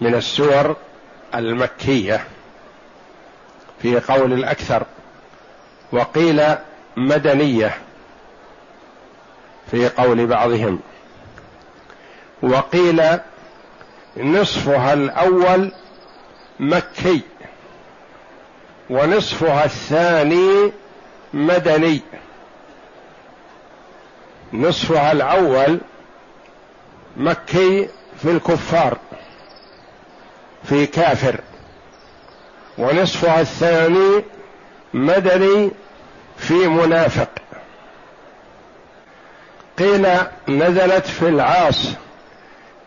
من السور المكية في قول الأكثر وقيل مدنية في قول بعضهم. وقيل نصفها الأول مكي ونصفها الثاني مدني. نصفها الأول مكي في الكفار. في كافر. ونصفها الثاني مدني في منافق. قيل نزلت في العاص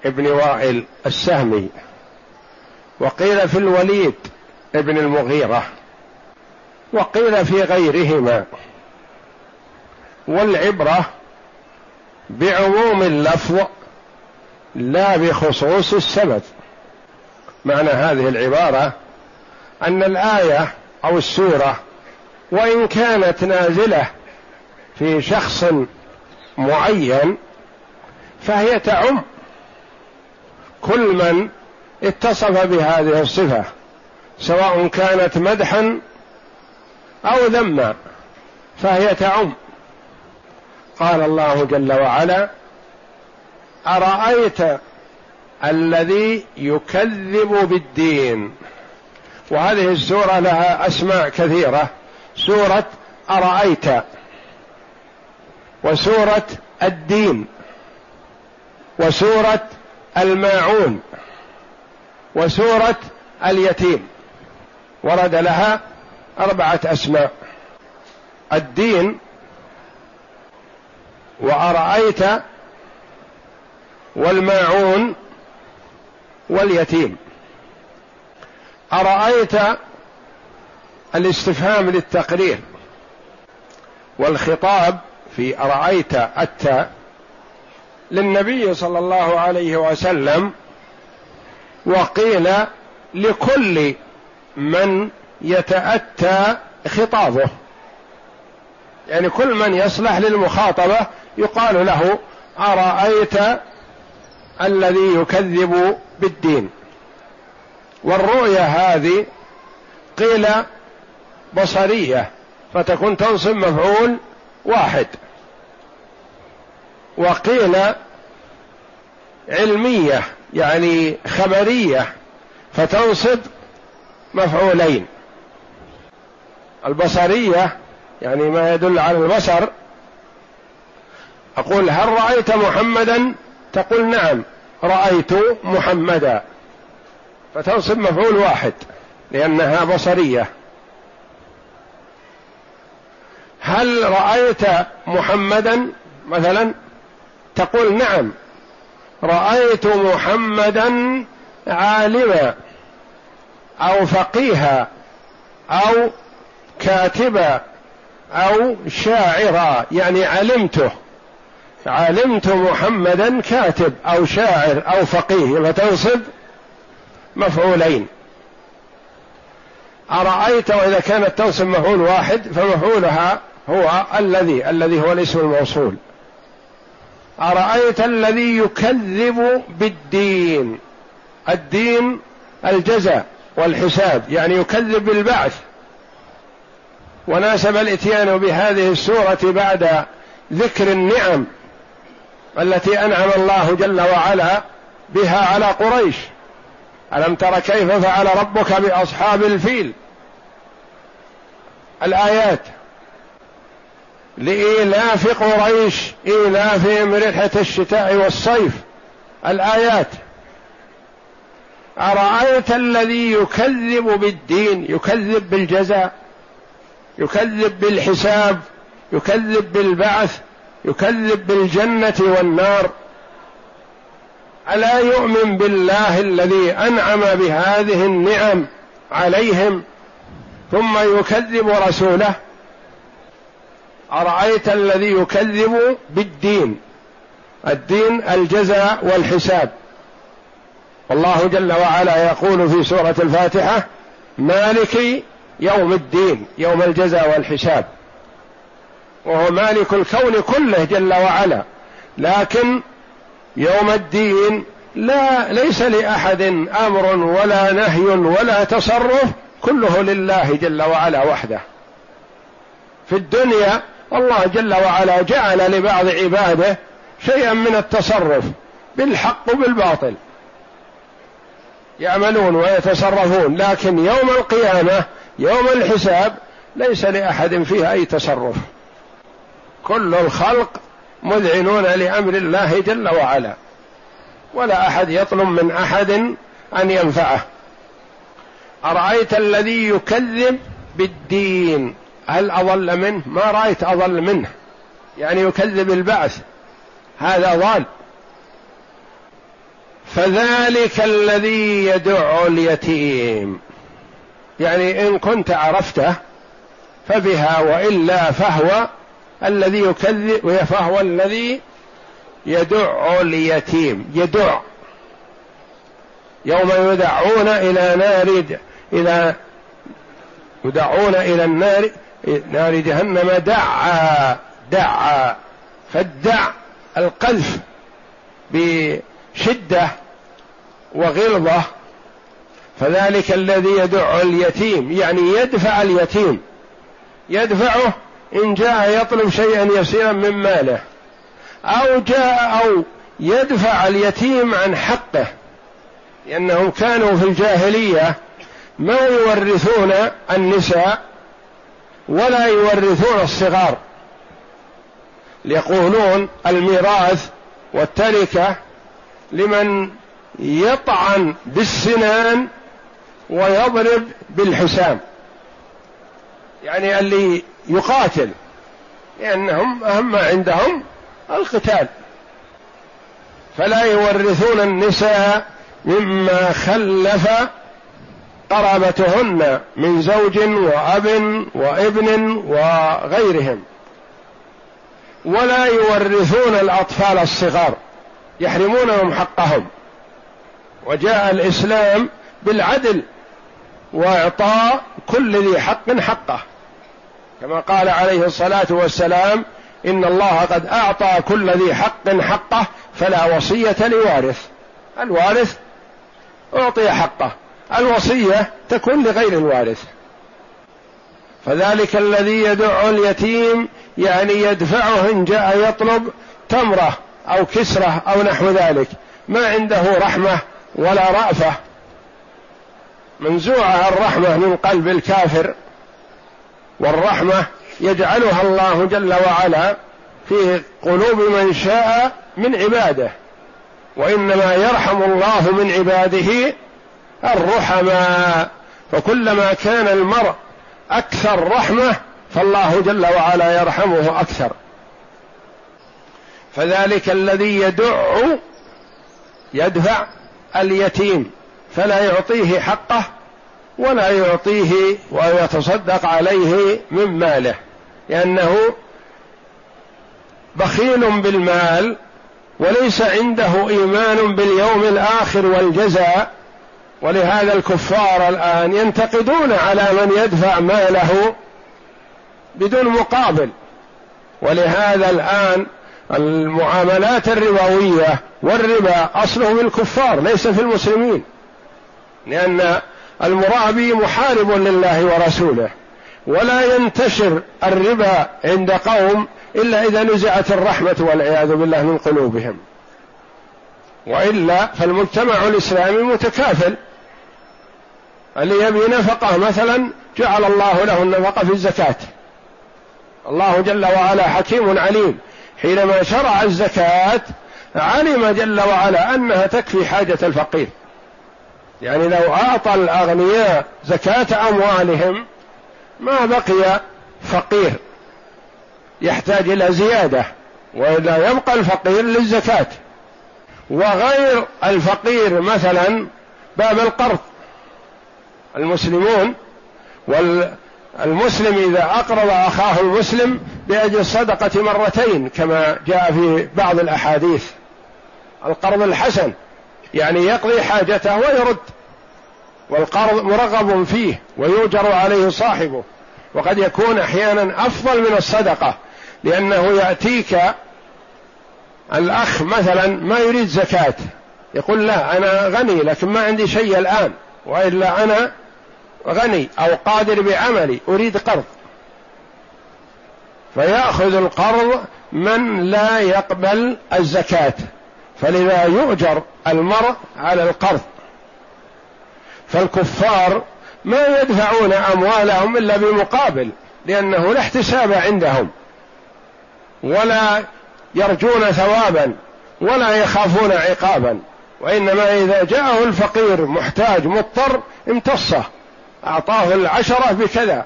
ابن وائل السهمي وقيل في الوليد ابن المغيرة وقيل في غيرهما. والعبرة بعموم اللفظ لا بخصوص السبب معنى هذه العبارة أن الآية أو السورة وإن كانت نازلة في شخص معين فهي تعم كل من اتصف بهذه الصفة سواء كانت مدحا أو ذما فهي تعم. قال الله جل وعلا أرأيت الذي يكذب بالدين. وهذه السورة لها أسماء كثيرة. سورة أرأيت وسورة الدين وسورة الماعون وسورة اليتيم. ورد لها أربعة أسماء. الدين وأرأيت والماعون واليتيم. أرأيت الاستفهام للتقرير والخطاب في أرأيت التاء للنبي صلى الله عليه وسلم وقيل لكل من يتأتى خطابه. يعني كل من يصلح للمخاطبة يقال له أرأيت الذي يكذب بالدين. والرؤيا هذه قيل بصرية فتكون تنصب مفعول واحد. وقيل علمية يعني خبرية فتنصب مفعولين. البصرية يعني ما يدل على البصر. أقول هل رأيت محمدا تقول نعم رأيت محمدا. فتنصب مفعول واحد لأنها بصرية. هل رأيت محمدا؟ مثلا تقول نعم رأيت محمدا عالما أو فقيها أو كاتبا أو شاعرا يعني علمته. علمت محمدا كاتب أو شاعر أو فقيه فتنصب مفعولين. أرأيت وإذا كانت تنصب مفعول واحد فمفعولها هو الذي الذي هو الاسم الموصول. أرأيت الذي يكذب بالدين؟ الدين الجزاء والحساب يعني يكذب بالبعث. وناسب الإتيان بهذه السورة بعد ذكر النعم. التي أنعم الله جل وعلا بها على قريش. ألم تر كيف فعل ربك بأصحاب الفيل؟ الآيات. لإيلاف قريش إيلافهم رحلة الشتاء والصيف. الآيات. أرأيت الذي يكذب بالدين يكذب بالجزاء يكذب بالحساب يكذب بالبعث يكذب بالجنة والنار. ألا يؤمن بالله الذي أنعم بهذه النعم عليهم ثم يكذب رسوله؟ أرأيت الذي يكذب بالدين؟ الدين الجزاء والحساب. والله جل وعلا يقول في سورة الفاتحة مالك يوم الدين يوم الجزاء والحساب. وهو مالك الكون كله جل وعلا. لكن يوم الدين لا ليس لأحد أمر ولا نهي ولا تصرف كله لله جل وعلا وحده. في الدنيا الله جل وعلا جعل لبعض عباده شيئا من التصرف بالحق وبالباطل. يعملون ويتصرفون لكن يوم القيامة يوم الحساب ليس لأحد فيها أي تصرف. كل الخلق مذعنون لأمر الله جل وعلا. ولا أحد يطلب من أحد أن ينفعه. أرأيت الذي يكذب بالدين؟ هل أضل منه؟ ما رأيت أضل منه. يعني يكذب البعث. هذا ضال. فذلك الذي يدع اليتيم. يعني إن كنت عرفته فبها وإلا فهو الذي يكذب فهو الذي يدع اليتيم يدع. يوم يدعون إلى نار إلى يدعون إلى النار نار جهنم دعا دعا. فالدع القذف بشدة وغلظة. فذلك الذي يدع اليتيم يعني يدفع اليتيم. يدفعه إن جاء يطلب شيئا يسيرا من ماله أو جاء أو يدفع اليتيم عن حقه لأنهم كانوا في الجاهلية ما يورثون النساء ولا يورثون الصغار. يقولون الميراث والتركة لمن يطعن بالسنان ويضرب بالحسام. يعني اللي يقاتل لأنهم أهم عندهم القتال. فلا يورثون النساء مما خلف قرابتهن من زوج وأب وابن وغيرهم. ولا يورثون الأطفال الصغار يحرمونهم حقهم. وجاء الإسلام بالعدل وإعطاء كل ذي حق حقه. كما قال عليه الصلاة والسلام إن الله قد أعطى كل ذي حق حقه فلا وصية لوارث. الوارث أعطي حقه الوصية تكون لغير الوارث. فذلك الذي يدع اليتيم يعني يدفعه إن جاء يطلب تمرة أو كسرة أو نحو ذلك. ما عنده رحمة ولا رأفة. منزوعة الرحمة من قلب الكافر. والرحمة يجعلها الله جل وعلا في قلوب من شاء من عباده. وإنما يرحم الله من عباده الرحماء. فكلما كان المرء أكثر رحمة فالله جل وعلا يرحمه أكثر. فذلك الذي يدع يدفع اليتيم فلا يعطيه حقه ولا يعطيه ويتصدق عليه من ماله لأنه بخيل بالمال وليس عنده إيمان باليوم الآخر والجزاء ولهذا الكفار الآن ينتقدون على من يدفع ماله بدون مقابل. ولهذا الآن المعاملات الربوية والربا أصله في الكفار ليس في المسلمين لأن المرابي محارب لله ورسوله ولا ينتشر الربا عند قوم إلا إذا نزعت الرحمة والعياذ بالله من قلوبهم. وإلا فالمجتمع الإسلامي متكافل. اللي يبي نفقه مثلا جعل الله له النفقه في الزكاة. الله جل وعلا حكيم عليم. حينما شرع الزكاة علم جل وعلا أنها تكفي حاجة الفقير. يعني لو أعطى الأغنياء زكاة أموالهم ما بقي فقير يحتاج إلى زيادة والا يبقى الفقير للزكاة. وغير الفقير مثلا باب القرض. المسلمون والمسلم إذا أقرض أخاه المسلم بأجل الصدقة مرتين كما جاء في بعض الأحاديث. القرض الحسن. يعني يقضي حاجته ويرد والقرض مرغب فيه ويؤجر عليه صاحبه. وقد يكون أحيانا أفضل من الصدقة لأنه يأتيك الأخ مثلا ما يريد زكاة يقول لا أنا غني لكن ما عندي شيء الآن وإلا أنا غني أو قادر بعملي أريد قرض. فيأخذ القرض من لا يقبل الزكاة. فلذا يؤجر المرء على القرض. فالكفار ما يدفعون أموالهم إلا بمقابل لأنه لا احتساب عندهم ولا يرجون ثوابا ولا يخافون عقابا. وإنما إذا جاءه الفقير محتاج مضطر امتصه أعطاه العشرة بكذا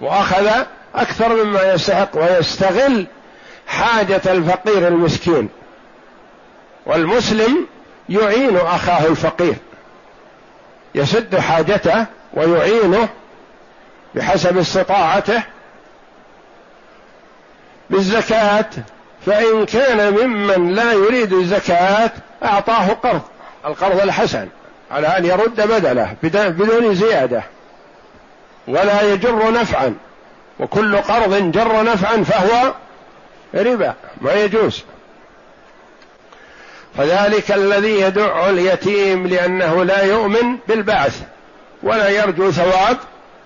وأخذ أكثر مما يستحق ويستغل حاجة الفقير المسكين. والمسلم يعين أخاه الفقير. يسد حاجته ويعينه بحسب استطاعته. بالزكاة فإن كان ممن لا يريد الزكاة أعطاه قرض. القرض الحسن على أن يرد بدله بدون زيادة. ولا يجر نفعا. وكل قرض جر نفعا فهو ربا ما يجوز. فذلك الذي يدع اليتيم لأنه لا يؤمن بالبعث ولا يرجو ثواب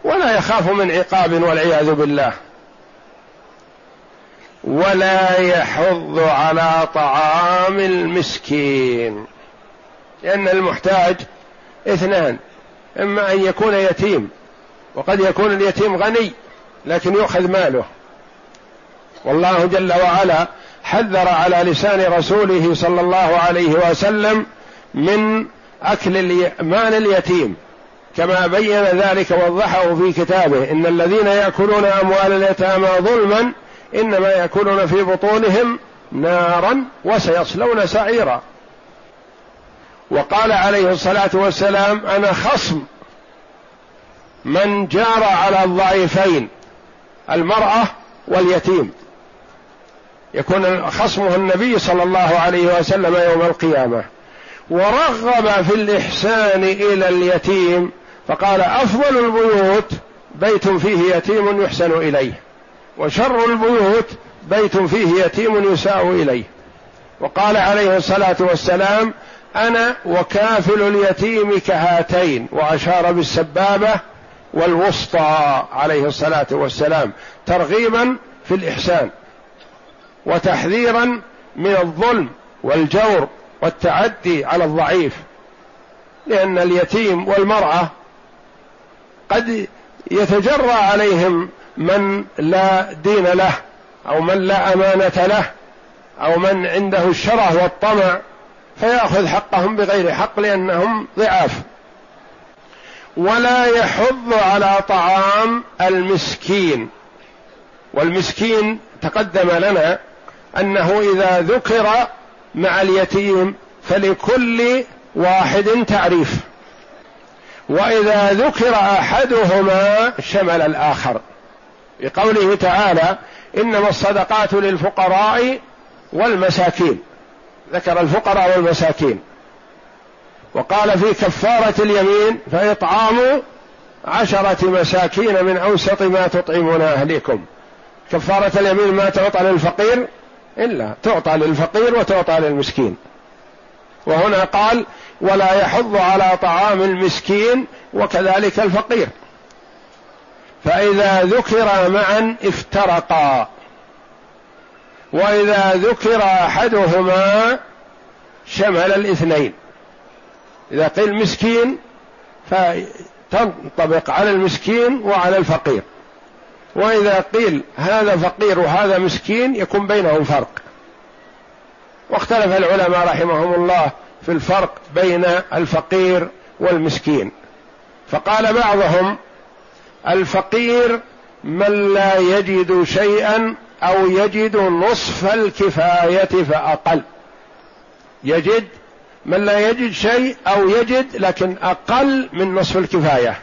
ولا يخاف من عقاب والعياذ بالله. ولا يحض على طعام المسكين. لأن المحتاج اثنان إما أن يكون يتيم وقد يكون اليتيم غني لكن يؤخذ ماله. والله جل وعلا حذر على لسان رسوله صلى الله عليه وسلم من أكل مال اليتيم. كما بين ذلك ووضحه في كتابه إن الذين يأكلون أموال اليتامى ظلما إنما يأكلون في بطونهم نارا وسيصلون سعيرا. وقال عليه الصلاة والسلام أنا خصم من جار على الضعيفين المرأة واليتيم. يكون خصمه النبي صلى الله عليه وسلم يوم القيامة. ورغب في الإحسان إلى اليتيم فقال أفضل البيوت بيت فيه يتيم يحسن إليه وشر البيوت بيت فيه يتيم يساء إليه. وقال عليه الصلاة والسلام أنا وكافل اليتيم كهاتين وأشار بالسبابة والوسطى عليه الصلاة والسلام ترغيبا في الإحسان. وتحذيرا من الظلم والجور والتعدي على الضعيف. لأن اليتيم والمرأة قد يتجرى عليهم من لا دين له أو من لا أمانة له أو من عنده الشره والطمع فيأخذ حقهم بغير حق لأنهم ضعاف. ولا يحض على طعام المسكين. والمسكين تقدم لنا أنه إذا ذكر مع اليتيم فلكل واحد تعريف. وإذا ذكر أحدهما شمل الآخر. بقوله تعالى إنما الصدقات للفقراء والمساكين. ذكر الفقراء والمساكين. وقال في كفارة اليمين فإطعام عشرة مساكين من أوسط ما تطعمون أهليكم. كفارة اليمين ما تعطى للفقير إلا تعطى للفقير وتعطى للمسكين. وهنا قال ولا يحض على طعام المسكين وكذلك الفقير. فإذا ذكر معا افترقا. وإذا ذكر أحدهما شمل الاثنين. إذا قيل مسكين فتنطبق على المسكين وعلى الفقير. وإذا قيل هذا فقير وهذا مسكين يكون بينهم فرق. واختلف العلماء رحمهم الله في الفرق بين الفقير والمسكين. فقال بعضهم الفقير من لا يجد شيئا أو يجد نصف الكفاية فأقل. يجد من لا يجد شيء أو يجد لكن أقل من نصف الكفاية.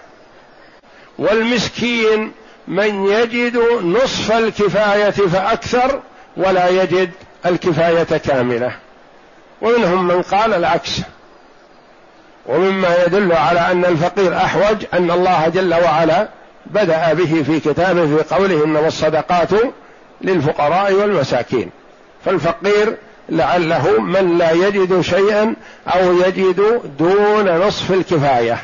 والمسكين من يجد نصف الكفاية فأكثر ولا يجد الكفاية كاملة. ومنهم من قال العكس. ومما يدل على أن الفقير أحوج أن الله جل وعلا بدأ به في كتابه في قوله إنما الصدقات للفقراء والمساكين. فالفقير لعله من لا يجد شيئا أو يجد دون نصف الكفاية.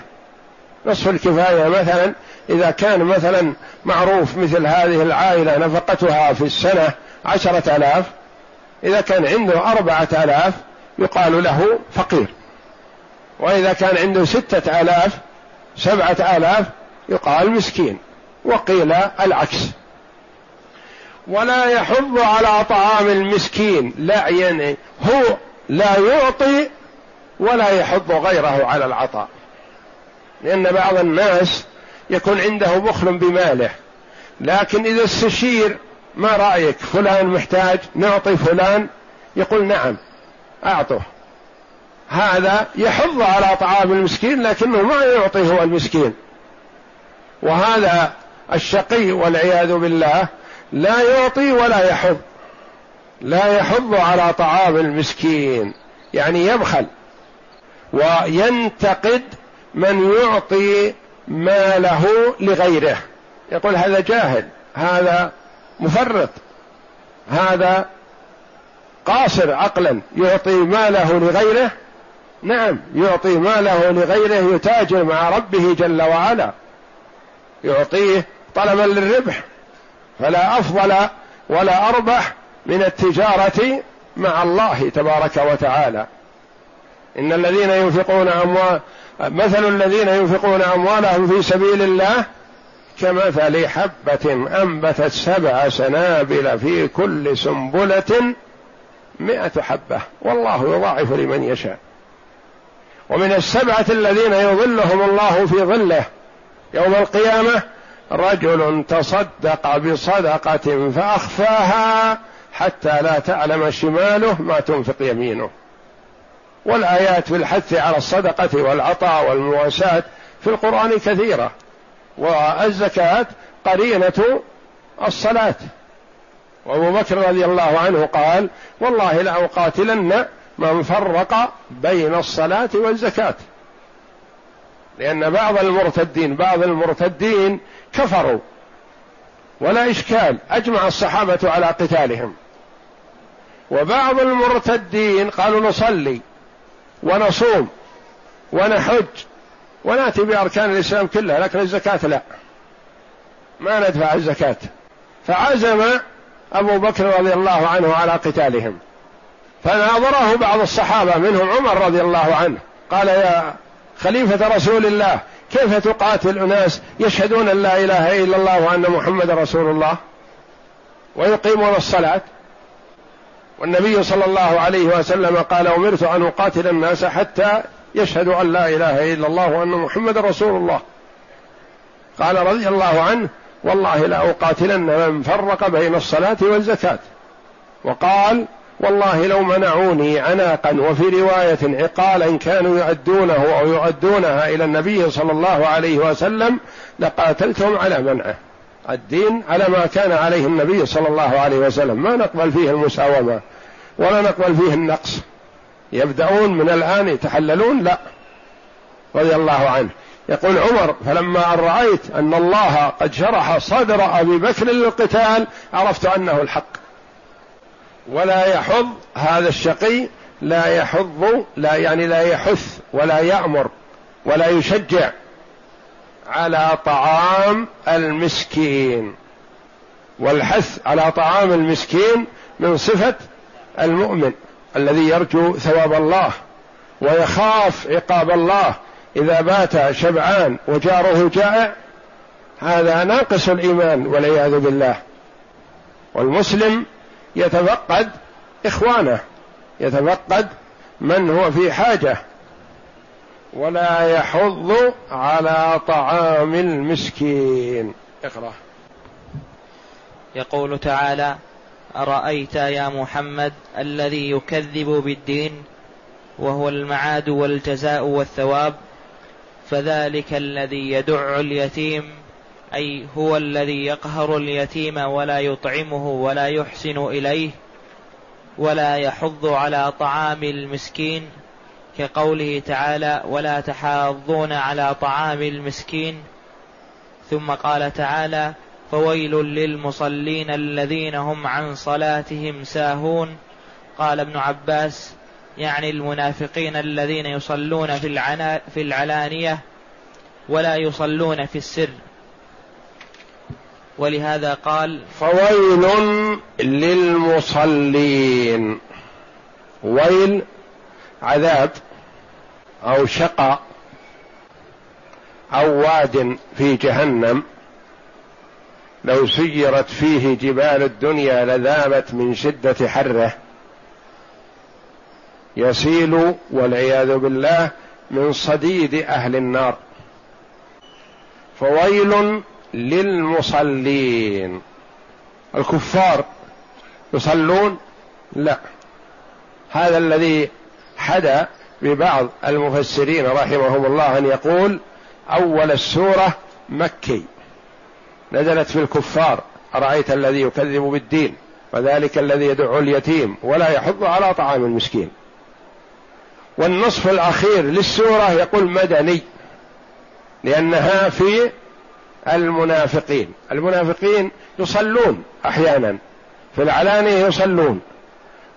نصف الكفاية مثلا إذا كان مثلا معروف مثل هذه العائلة نفقتها في السنة عشرة آلاف إذا كان عنده أربعة آلاف يقال له فقير. وإذا كان عنده ستة آلاف سبعة آلاف يقال مسكين. وقيل العكس. ولا يحض على طعام المسكين لا يعني هو لا يعطي ولا يحض غيره على العطاء. لأن بعض الناس يكون عنده بخل بماله. لكن إذا استشير ما رأيك؟ فلان محتاج نعطي فلان؟ يقول نعم أعطه. هذا يحض على طعام المسكين لكنه ما يعطي هو المسكين. وهذا الشقي والعياذ بالله لا يعطي ولا يحض. لا يحض على طعام المسكين يعني يبخل. وينتقد من يعطي ماله لغيره. يقول هذا جاهل هذا مفرط هذا قاصر عقلا يعطي ماله لغيره؟ نعم يعطي ماله لغيره يتاجر مع ربه جل وعلا. يعطيه طلبا للربح فلا أفضل ولا أربح من التجارة مع الله تبارك وتعالى. إن الذين ينفقون أموال مثل الذين ينفقون أموالهم في سبيل الله كمثل حبة أنبتت سبع سنابل في كل سنبلة مئة حبة. والله يضاعف لمن يشاء. ومن السبعة الذين يظلهم الله في ظله يوم القيامة رجل تصدق بصدقة فأخفاها حتى لا تعلم شماله ما تنفق يمينه. والآيات في الحث على الصدقة والعطاء والمواساة في القرآن كثيرة والزكاة قرينة الصلاة. وأبو بكر رضي الله عنه قال والله لأقاتلن من فرق بين الصلاة والزكاة لأن بعض المرتدين بعض المرتدين كفروا ولا إشكال أجمع الصحابة على قتالهم. وبعض المرتدين قالوا نصلي ونصوم ونحج ونأتي بأركان الإسلام كلها لكن الزكاة لا. ما ندفع الزكاة. فعزم أبو بكر رضي الله عنه على قتالهم. فناظره بعض الصحابة منهم عمر رضي الله عنه. قال يا خليفة رسول الله كيف تقاتل أناس يشهدون أن لا إله إلا الله وأن محمد رسول الله؟ ويقيمون الصلاة؟ والنبي صلى الله عليه وسلم قال أمرت أن أقاتل الناس حتى يشهدوا أن لا إله إلا الله وأن محمد رسول الله. قال رضي الله عنه والله لأقاتلن من فرق بين الصلاة والزكاة. وقال والله لو منعوني عناقا وفي رواية عقالا كانوا يؤدونه أو يؤدونها إلى النبي صلى الله عليه وسلم لقاتلتهم على منعه. الدين على ما كان عليه النبي صلى الله عليه وسلم. ما نقبل فيه المساومة ولا نقبل فيه النقص. يبدأون من الآن يتحللون؟ لا. رضي الله عنه. يقول عمر فلما أن رأيت أن الله قد شرح صدر أبي بكر للقتال عرفت أنه الحق. ولا يحض هذا الشقي لا يحض لا يعني لا يحث ولا يأمر ولا يشجع. على طعام المسكين. والحث على طعام المسكين من صفة المؤمن الذي يرجو ثواب الله ويخاف عقاب الله. إذا بات شبعان وجاره جائع هذا ناقص الإيمان والعياذ بالله. والمسلم يتفقد إخوانه يتفقد من هو في حاجة. ولا يحض على طعام المسكين. اقرأ. يقول تعالى أرأيت يا محمد الذي يكذب بالدين وهو المعاد والجزاء والثواب فذلك الذي يدع اليتيم أي هو الذي يقهر اليتيم ولا يطعمه ولا يحسن إليه ولا يحض على طعام المسكين كقوله تعالى ولا تحاضون على طعام المسكين ثم قال تعالى فويل للمصلين الذين هم عن صلاتهم ساهون. قال ابن عباس يعني المنافقين الذين يصلون في, العنا في العلانية ولا يصلون في السر. ولهذا قال فويل للمصلين. ويل عذاب أو شقاء أو واد في جهنم لو سيرت فيه جبال الدنيا لذابت من شدة حره. يسيل والعياذ بالله من صديد أهل النار. فويل للمصلين. الكفار يصلون؟ لا. هذا الذي حدا ببعض المفسرين رحمهم الله أن يقول أول السورة مكي. نزلت في الكفار. أرأيت الذي يكذب بالدين وذلك الذي يدعو اليتيم ولا يحض على طعام المسكين. والنصف الأخير للسورة يقول مدني لأنها في المنافقين. المنافقين يصلون أحيانا في العلانية يصلون.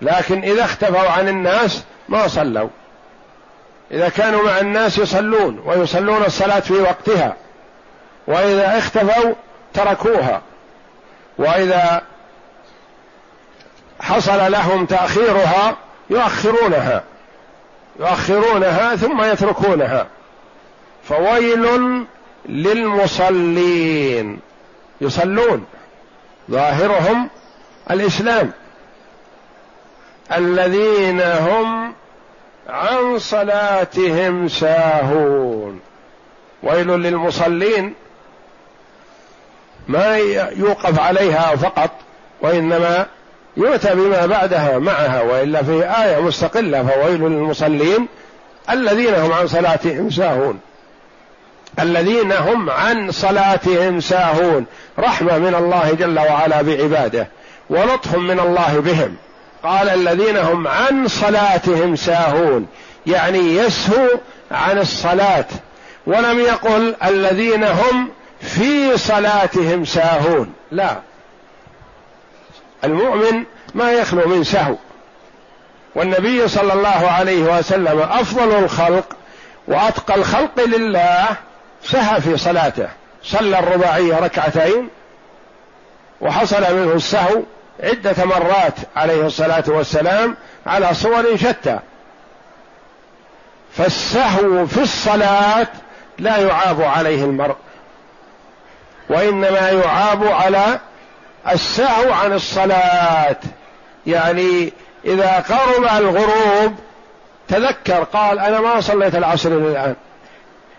لكن إذا اختفوا عن الناس ما صلوا. إذا كانوا مع الناس يصلون ويصلون الصلاة في وقتها. وإذا اختفوا تركوها. وإذا حصل لهم تأخيرها يؤخرونها. يؤخرونها ثم يتركونها. فويل للمصلين. يصلون. ظاهرهم الإسلام. الذين هم عن صلاتهم ساهون. ويل للمصلين. ما يوقف عليها فقط وإنما يؤتى بما بعدها معها وإلا في آية مستقلة فويل للمصلين. الذين هم عن صلاتهم ساهون. الذين هم عن صلاتهم ساهون. رحمة من الله جل وعلا بعباده ولطف من الله بهم. قال الذين هم عن صلاتهم ساهون. يعني يسهو عن الصلاة. ولم يقل الذين هم في صلاتهم ساهون. لا. المؤمن ما يخلو من سهو. والنبي صلى الله عليه وسلم أفضل الخلق وأتقى الخلق لله سهى في صلاته. صلى الرباعيه ركعتين وحصل منه السهو عدة مرات عليه الصلاة والسلام على صور شتى. فالسهو في الصلاة لا يعاب عليه المرء وإنما يعاب على السهو عن الصلاة. يعني إذا قرب الغروب تذكر قال أنا ما صليت العصر الان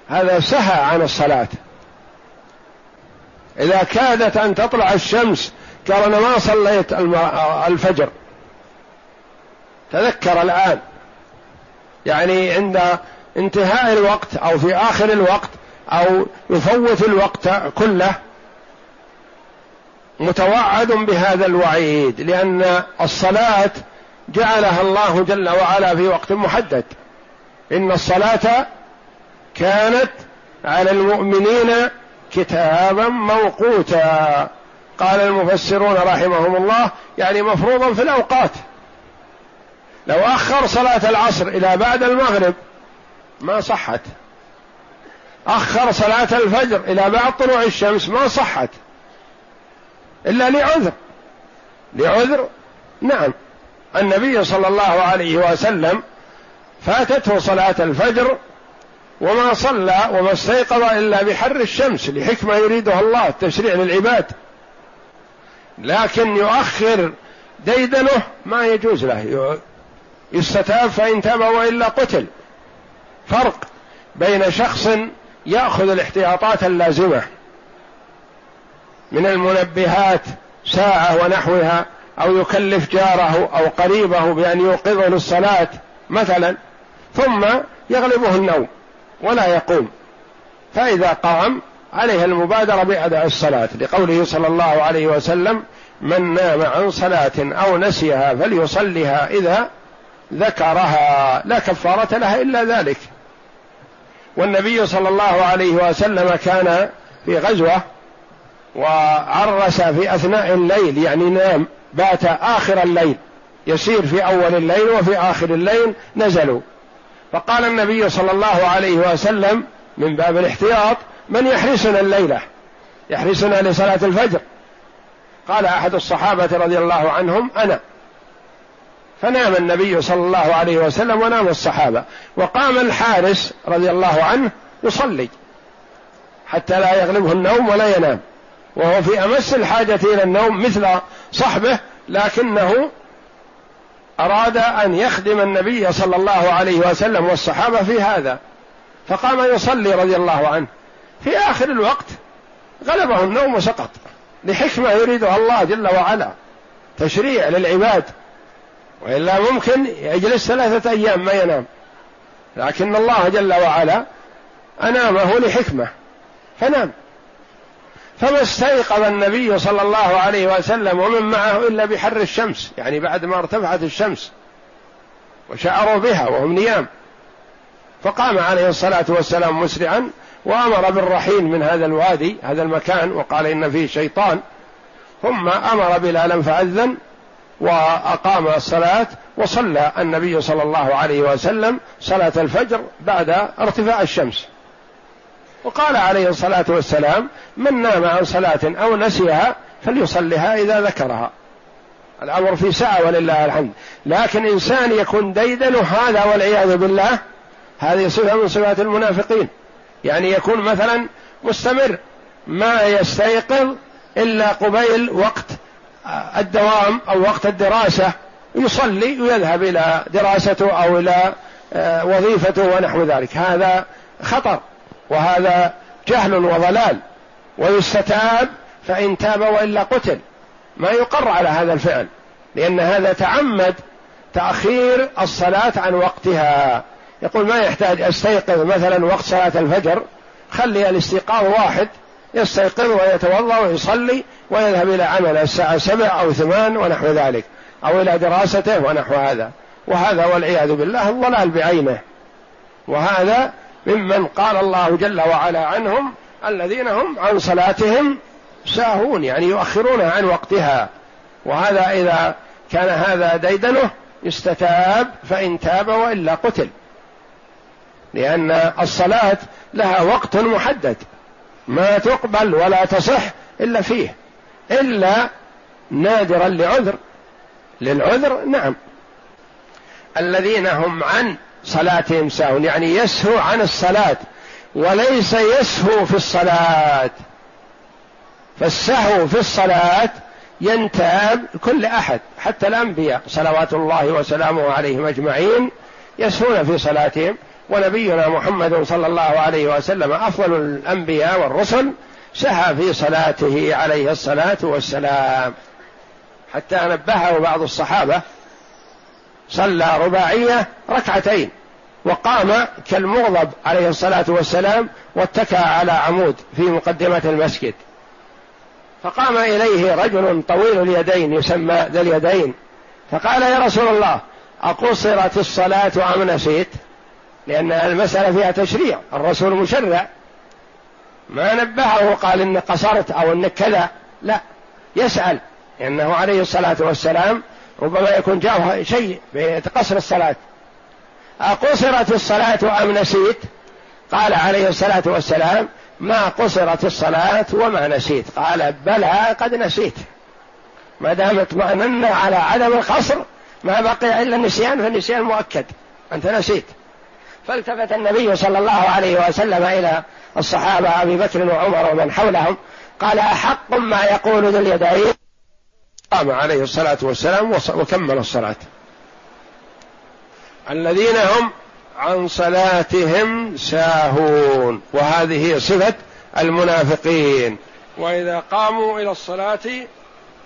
هذا سهى عن الصلاة. إذا كادت أن تطلع الشمس قال أنا ما صليت الفجر. تذكر الآن. يعني عند انتهاء الوقت أو في آخر الوقت أو يفوت الوقت كله متوعد بهذا الوعيد لأن الصلاة جعلها الله جل وعلا في وقت محدد. إن الصلاة كانت على المؤمنين كتابا موقوتا. قال المفسرون رحمهم الله يعني مفروضا في الأوقات. لو أخر صلاة العصر إلى بعد المغرب ما صحت. أخر صلاة الفجر إلى بعد طلوع الشمس ما صحت. إلا لعذر. لعذر؟ نعم. النبي صلى الله عليه وسلم فاتته صلاة الفجر وما صلى وما استيقظ إلا بحر الشمس لحكمة يريدها الله التشريع للعباد. لكن يؤخر ديدنه ما يجوز له. يستتاب فإن تاب وإلا قتل. فرق بين شخص يأخذ الاحتياطات اللازمة من المنبهات ساعة ونحوها أو يكلف جاره أو قريبه بأن يوقظه للصلاة مثلا ثم يغلبه النوم ولا يقوم. فإذا قام عليه المبادرة بأداء الصلاة لقوله صلى الله عليه وسلم من نام عن صلاة أو نسيها فليصلها إذا ذكرها. لا كفارة لها إلا ذلك. والنبي صلى الله عليه وسلم كان في غزوة وعرس في أثناء الليل يعني نام بات آخر الليل يسير في أول الليل وفي آخر الليل نزلوا. فقال النبي صلى الله عليه وسلم من باب الاحتياط من يحرسنا الليلة؟ يحرسنا لصلاة الفجر. قال أحد الصحابة رضي الله عنهم أنا. فنام النبي صلى الله عليه وسلم ونام الصحابة. وقام الحارس رضي الله عنه يصلي حتى لا يغلبه النوم ولا ينام. وهو في أمس الحاجة إلى النوم مثل صحبه لكنه أراد أن يخدم النبي صلى الله عليه وسلم والصحابة في هذا. فقام يصلي رضي الله عنه. في آخر الوقت غلبه النوم وسقط لحكمه يريدها الله جل وعلا تشريع للعباد. وإلا ممكن يجلس ثلاثة أيام ما ينام. لكن الله جل وعلا أنامه لحكمة فنام. فما استيقظ النبي صلى الله عليه وسلم ومن معه إلا بحر الشمس يعني بعد ما ارتفعت الشمس وشعروا بها وهم نيام. فقام عليه الصلاة والسلام مسرعا وامر بالرحيل من هذا الوادي هذا المكان وقال إن فيه شيطان. ثم أمر بلالا فأذن وأقام الصلاة وصلى النبي صلى الله عليه وسلم صلاة الفجر بعد ارتفاع الشمس. وقال عليه الصلاة والسلام من نام عن صلاة أو نسيها فليصلها إذا ذكرها. الأمر في سعه ولله الحمد. لكن إنسان يكون ديدن هذا والعياذ بالله هذه صفة من صفات المنافقين. يعني يكون مثلا مستمر ما يستيقظ إلا قبيل وقت الدوام أو وقت الدراسة يصلي ويذهب إلى دراسته أو إلى آه، وظيفته ونحو ذلك. هذا خطر وهذا جهل وضلال ويستتاب فإن تاب وإلا قتل. ما يقر على هذا الفعل لأن هذا تعمد تأخير الصلاة عن وقتها. يقول ما يحتاج أستيقظ مثلا وقت صلاة الفجر خلي الاستيقاظ واحد يستيقظ ويتوضأ ويصلي ويذهب إلى عمله الساعة سبع أو ثمان ونحو ذلك أو إلى دراسته ونحو هذا. وهذا والعياذ بالله الضلال بعينه. وهذا ممن قال الله جل وعلا عنهم الذين هم عن صلاتهم ساهون يعني يؤخرونها عن وقتها. وهذا إذا كان هذا ديدنه يستتاب فإن تاب وإلا قتل. لأن الصلاة لها وقت محدد. ما تقبل ولا تصح إلا فيه. إلا نادرا لعذر. للعذر نعم. الذين هم عن صلاتهم ساهون يعني يسهو عن الصلاة وليس يسهو في الصلاة. فالسهو في الصلاة ينتاب كل أحد حتى الأنبياء صلوات الله وسلامه عليهم أجمعين يسهون في صلاتهم. ونبينا محمد صلى الله عليه وسلم أفضل الأنبياء والرسل سهى في صلاته عليه الصلاة والسلام. حتى نبهه بعض الصحابة صلى رباعية ركعتين وقام كالمغضب عليه الصلاة والسلام واتكى على عمود في مقدمة المسجد. فقام إليه رجل طويل اليدين يسمى ذا اليدين فقال يا رسول الله أقصرت الصلاة أم نسيت؟ لأن المسألة فيها تشريع. الرسول مشرع. ما نبهه قال إن قصرت أو إنك كذا. لا. يسأل. لأنه عليه الصلاة والسلام ربما يكون جاءه شيء بقصر الصلاة. أقصرت الصلاة أم نسيت؟ قال عليه الصلاة والسلام ما قصرت الصلاة وما نسيت. قال بلى قد نسيت. ما دام اطمأننا على عدم القصر ما بقي إلا النسيان فالنسيان مؤكد. أنت نسيت. فالتفت النبي صلى الله عليه وسلم إلى الصحابة أبي بكر وعمر ومن حولهم قال أحق ما يقول ذو اليدين؟ قام عليه الصلاة والسلام وكمل الصلاة. الذين هم عن صلاتهم ساهون وهذه صفة المنافقين. وإذا قاموا إلى الصلاة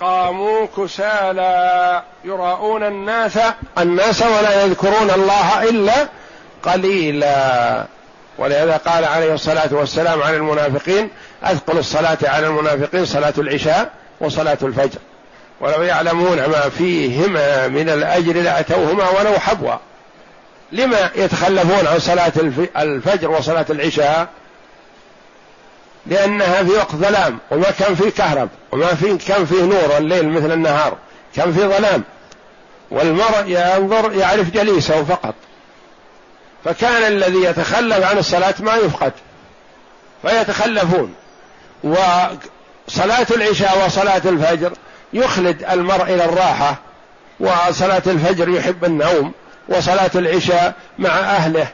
قاموا كسالى يراءون الناس الناس ولا يذكرون الله إلا قليلا. ولهذا قال عليه الصلاة والسلام عن المنافقين أثقل الصلاة على المنافقين صلاة العشاء وصلاة الفجر. ولو يعلمون ما فيهما من الأجر لأتوهما ولو حبوا. لما يتخلفون عن صلاة الفجر وصلاة العشاء؟ لأنها في وقت ظلام وما كان فيه كهرب وما في كان فيه نور الليل مثل النهار كان فيه ظلام. والمرء ينظر يعرف جليسه فقط. فكان الذي يتخلف عن الصلاة ما يفقد فيتخلفون. وصلاة العشاء وصلاة الفجر يخلد المرء إلى الراحة وصلاة الفجر يحب النوم وصلاة العشاء مع أهله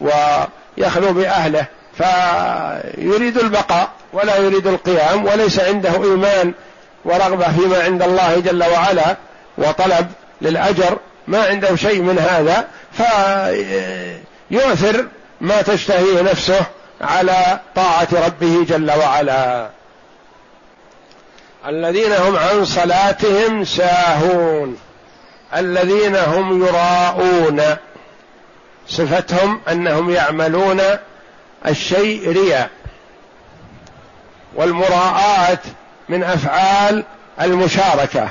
ويخلو بأهله فيريد البقاء ولا يريد القيام وليس عنده إيمان ورغبة فيما عند الله جل وعلا وطلب للأجر ما عنده شيء من هذا فيؤثر ما تشتهيه نفسه على طاعة ربه جل وعلا. الذين هم عن صلاتهم ساهون. الذين هم يراءون. صفتهم أنهم يعملون الشيء رياء. والمراءات من أفعال المشاركة.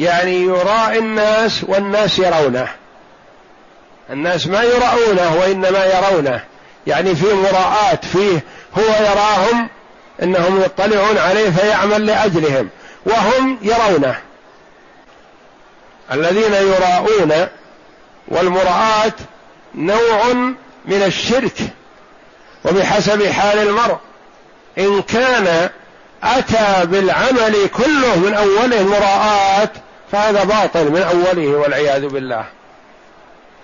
يعني يراء الناس والناس يرونه. الناس ما يرؤونه وإنما يرونه. يعني في مراءات فيه هو يراهم إنهم يطلعون عليه فيعمل لأجلهم وهم يرونه. الذين يراءون والمراءات نوع من الشرك وبحسب حال المرء. إن كان أتى بالعمل كله من أوله مراءات فهذا باطل من أوله والعياذ بالله.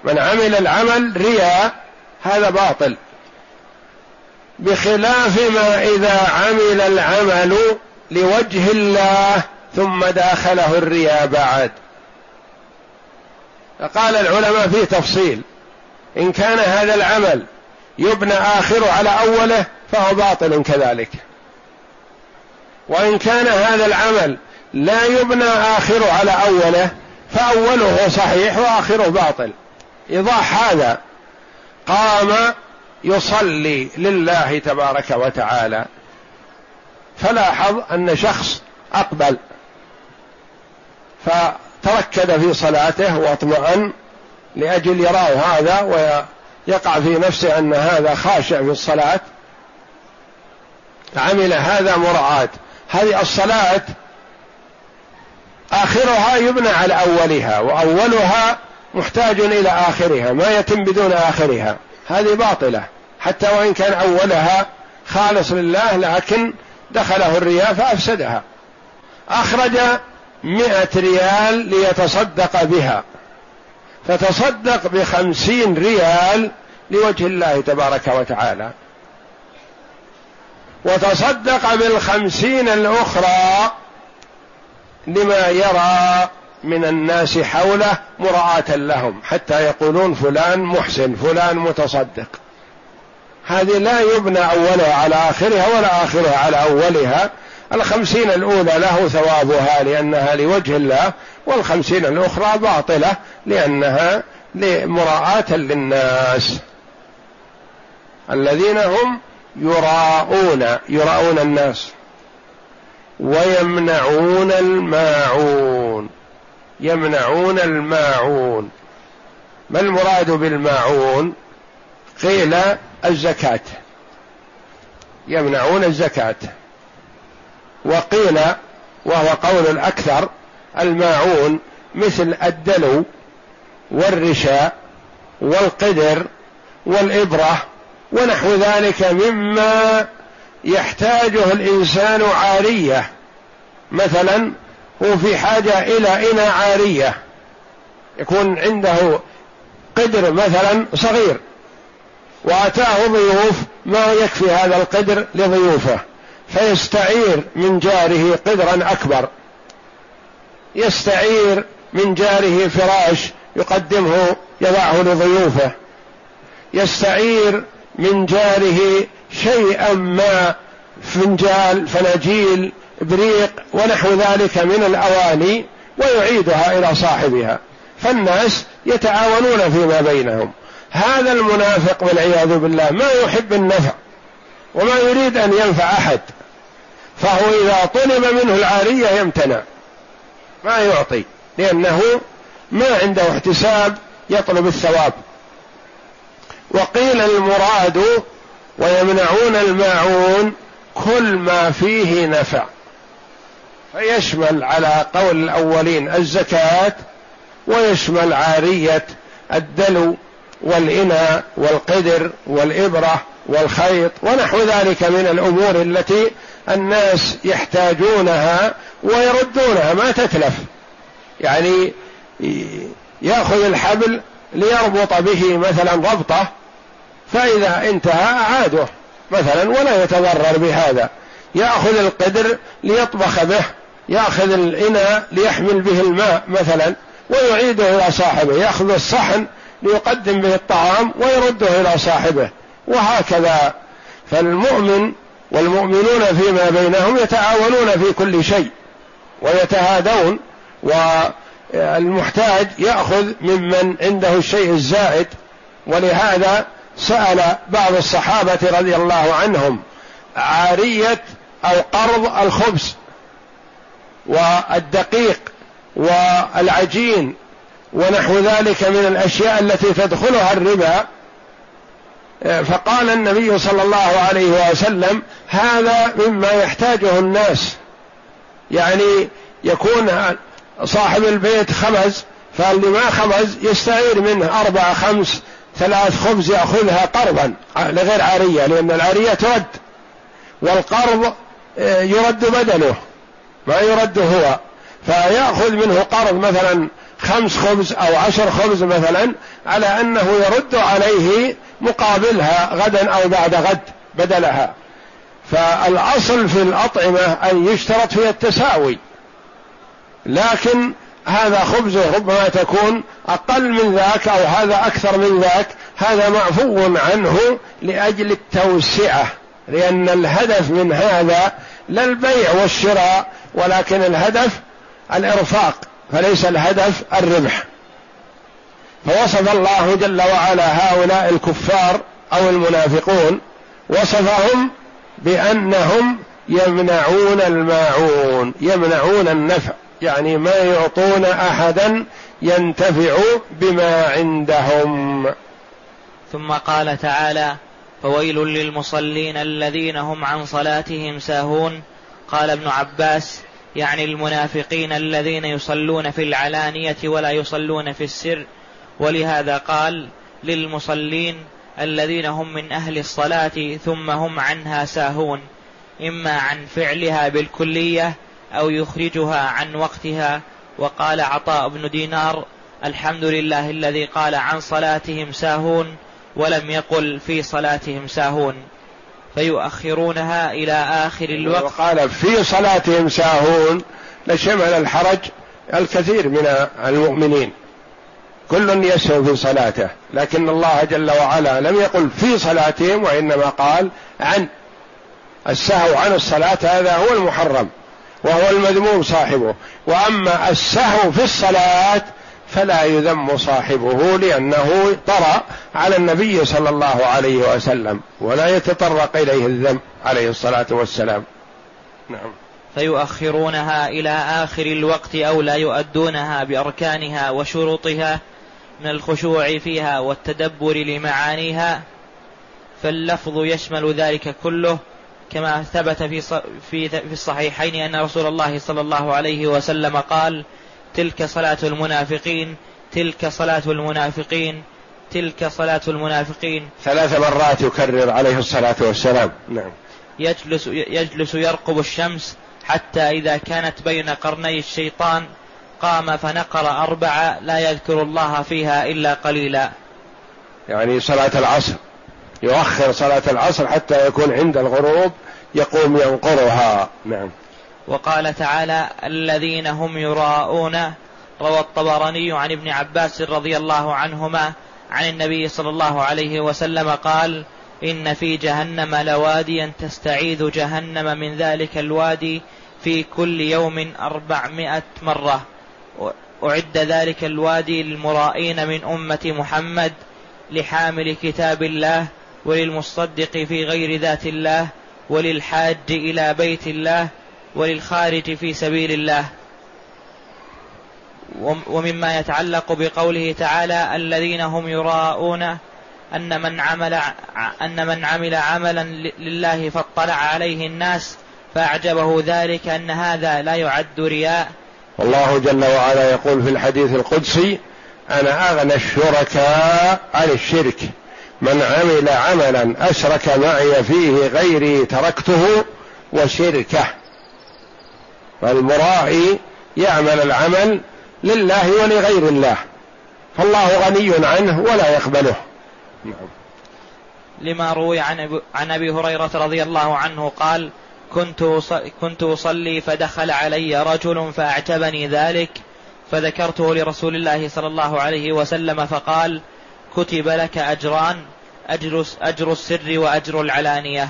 من عمل العمل رياء هذا باطل. بخلاف ما إذا عمل العمل لوجه الله ثم داخله الرياء بعد. فقال العلماء فيه تفصيل إن كان هذا العمل يبنى اخره على أوله فهو باطل كذلك. وإن كان هذا العمل لا يبنى اخره على أوله فأوله صحيح وآخره باطل. إيضاح هذا. قام يصلي لله تبارك وتعالى. فلاحظ أن شخص أقبل. فتركد في صلاته واطمأن لأجل يراه هذا ويقع في نفسه أن هذا خاشع في الصلاة. عمل هذا مراعاه هذه الصلاة آخرها يبنى على أولها وأولها محتاج إلى آخرها ما يتم بدون آخرها. هذه باطلة. حتى وإن كان أولها خالص لله لكن دخله الرياء فأفسدها. أخرج مئة ريال ليتصدق بها. فتصدق بخمسين ريال لوجه الله تبارك وتعالى. وتصدق بالخمسين الأخرى لما يرى من الناس حوله مراعاة لهم حتى يقولون فلان محسن فلان متصدق. هذه لا يبنى أولها على آخرها ولا آخرها على أولها. الخمسين الأولى له ثوابها لأنها لوجه الله والخمسين الأخرى باطلة لأنها مراعاة للناس. الذين هم يراءون يراءون الناس. ويمنعون الماعون. يمنعون الماعون. ما المراد بالماعون؟ قيل الزكاة. يمنعون الزكاة. وقيل وهو قول الأكثر الماعون مثل الدلو والرشاء والقدر والإبرة ونحو ذلك مما يحتاجه الإنسان عارية. مثلا هو في حاجة إلى إناء عارية. يكون عنده قدر مثلا صغير. وأتاه ضيوف ما يكفي هذا القدر لضيوفه. فيستعير من جاره قدرا أكبر. يستعير من جاره فراش يقدمه يضعه لضيوفه. يستعير من جاره شيئا ما فنجال فناجيل ابريق ونحو ذلك من الأواني ويعيدها إلى صاحبها. فالناس يتعاونون فيما بينهم. هذا المنافق والعياذ بالله ما يحب النفع وما يريد أن ينفع أحد. فهو إذا طلب منه العارية يمتنع ما يعطي لأنه ما عنده احتساب يطلب الثواب. وقيل المراد ويمنعون الماعون كل ما فيه نفع. فيشمل على قول الأولين الزكاة ويشمل عارية الدلو والإناء والقدر والإبرة والخيط ونحو ذلك من الأمور التي الناس يحتاجونها ويردونها. ما تتلف. يعني يأخذ الحبل ليربط به مثلا ربطه فإذا انتهى أعاده مثلا ولا يتضرر بهذا. يأخذ القدر ليطبخ به يأخذ الإناء ليحمل به الماء مثلا ويعيده إلى صاحبه. يأخذ الصحن ليقدم به الطعام ويرده إلى صاحبه وهكذا. فالمؤمن والمؤمنون فيما بينهم يتعاونون في كل شيء ويتهادون والمحتاج يأخذ ممن عنده الشيء الزائد. ولهذا سأل بعض الصحابة رضي الله عنهم عارية أو قرض الخبز والدقيق والعجين ونحو ذلك من الأشياء التي تدخلها الربا. فقال النبي صلى الله عليه وسلم هذا مما يحتاجه الناس. يعني يكون صاحب البيت خبز فاللي ما خبز يستعير منه أربعة خمس ثلاث خبز يأخذها قرضا لغير عارية لأن العارية ترد والقرض آه، يرد بدله ما يرد هو. فيأخذ منه قرض مثلا خمس خبز أو عشر خبز مثلا على أنه يرد عليه مقابلها غدا أو بعد غد بدلها. فالأصل في الأطعمة أن يشترط فيها التساوي. لكن هذا خبزه ربما تكون أقل من ذاك أو هذا أكثر من ذاك هذا معفو عنه لأجل التوسعة لأن الهدف من هذا لا البيع والشراء ولكن الهدف الإرفاق فليس الهدف الربح. فوصف الله جل وعلا هؤلاء الكفار أو المنافقون وصفهم بأنهم يمنعون الماعون يمنعون النفع. يعني ما يعطون أحدا ينتفع بما عندهم. ثم قال تعالى فويل للمصلين الذين هم عن صلاتهم ساهون قال ابن عباس يعني المنافقين الذين يصلون في العلانية ولا يصلون في السر. ولهذا قال للمصلين الذين هم من أهل الصلاة ثم هم عنها ساهون إما عن فعلها بالكلية أو يخرجها عن وقتها. وقال عطاء بن دينار الحمد لله الذي قال عن صلاتهم ساهون ولم يقل في صلاتهم ساهون. فيؤخرونها إلى آخر الوقت. وقال في صلاتهم ساهون لشمل الحرج الكثير من المؤمنين. كل يسهو في صلاته لكن الله جل وعلا لم يقل في صلاتهم وإنما قال عن السهو عن الصلاة هذا هو المحرم. وهو المذموم صاحبه. وأما السهو في الصلاة فلا يذم صاحبه لأنه طرأ على النبي صلى الله عليه وسلم ولا يتطرق إليه الذم عليه الصلاة والسلام. نعم. فيؤخرونها إلى آخر الوقت أو لا يؤدونها بأركانها وشروطها من الخشوع فيها والتدبر لمعانيها فاللفظ يشمل ذلك كله كما ثبت في في في الصحيحين أن رسول الله صلى الله عليه وسلم قال تلك صلاة المنافقين تلك صلاة المنافقين تلك صلاة المنافقين. ثلاث مرات يكرر عليه الصلاة والسلام. نعم. يجلس يجلس يرقب الشمس حتى إذا كانت بين قرني الشيطان قام فنقر أربعة لا يذكر الله فيها إلا قليلا. يعني صلاة العصر. يؤخر صلاة العصر حتى يكون عند الغروب يقوم ينقرها. نعم. وقال تعالى الذين هم يراءون روى الطبراني عن ابن عباس رضي الله عنهما عن النبي صلى الله عليه وسلم قال إن في جهنم لواديا تستعيذ جهنم من ذلك الوادي في كل يوم أربعمائة مرة. أعد ذلك الوادي للمرائين من أمة محمد لحامل كتاب الله وللمصدق في غير ذات الله وللحاج إلى بيت الله وللخارج في سبيل الله. ومما يتعلق بقوله تعالى الذين هم يراءون أن من عمل أن من عمل عملا لله فاطلع عليه الناس فأعجبه ذلك أن هذا لا يعد رياء. والله جل وعلا يقول في الحديث القدسي أنا أغنى الشركاء عن الشرك. من عمل عملا أشرك معي فيه غيري تركته وشركه فالمراعي يعمل العمل لله ولغير الله فالله غني عنه ولا يقبله نعم. لما روي عن عن أبي هريرة رضي الله عنه قال كنت كنت أصلي فدخل علي رجل فاعجبني ذلك فذكرته لرسول الله صلى الله عليه وسلم فقال كتب لك أجران أجر أجر السر وأجر العلانية.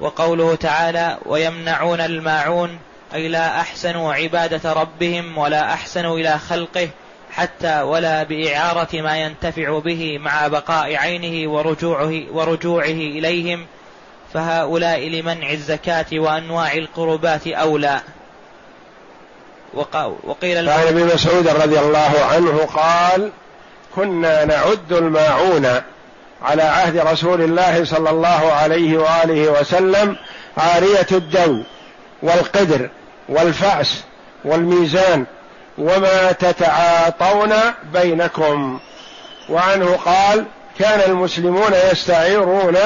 وقوله تعالى ويمنعون الماعون أي لا احسنوا عبادة ربهم ولا احسنوا إلى خلقه حتى ولا بإعارة ما ينتفع به مع بقاء عينه ورجوعه ورجوعه إليهم. فهؤلاء لمنع الزكاة وأنواع القربات أولى. وقيل قال ابن مسعود رضي الله عنه قال كنا نعد الماعون على عهد رسول الله صلى الله عليه وآله وسلم عارية الدو والقدر والفأس والميزان وما تتعاطون بينكم. وعنه قال كان المسلمون يستعيرون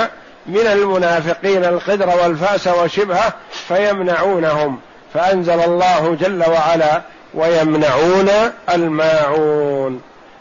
من المنافقين القدر والفأس وشبهه فيمنعونهم فأنزل الله جل وعلا ويمنعون الماعون.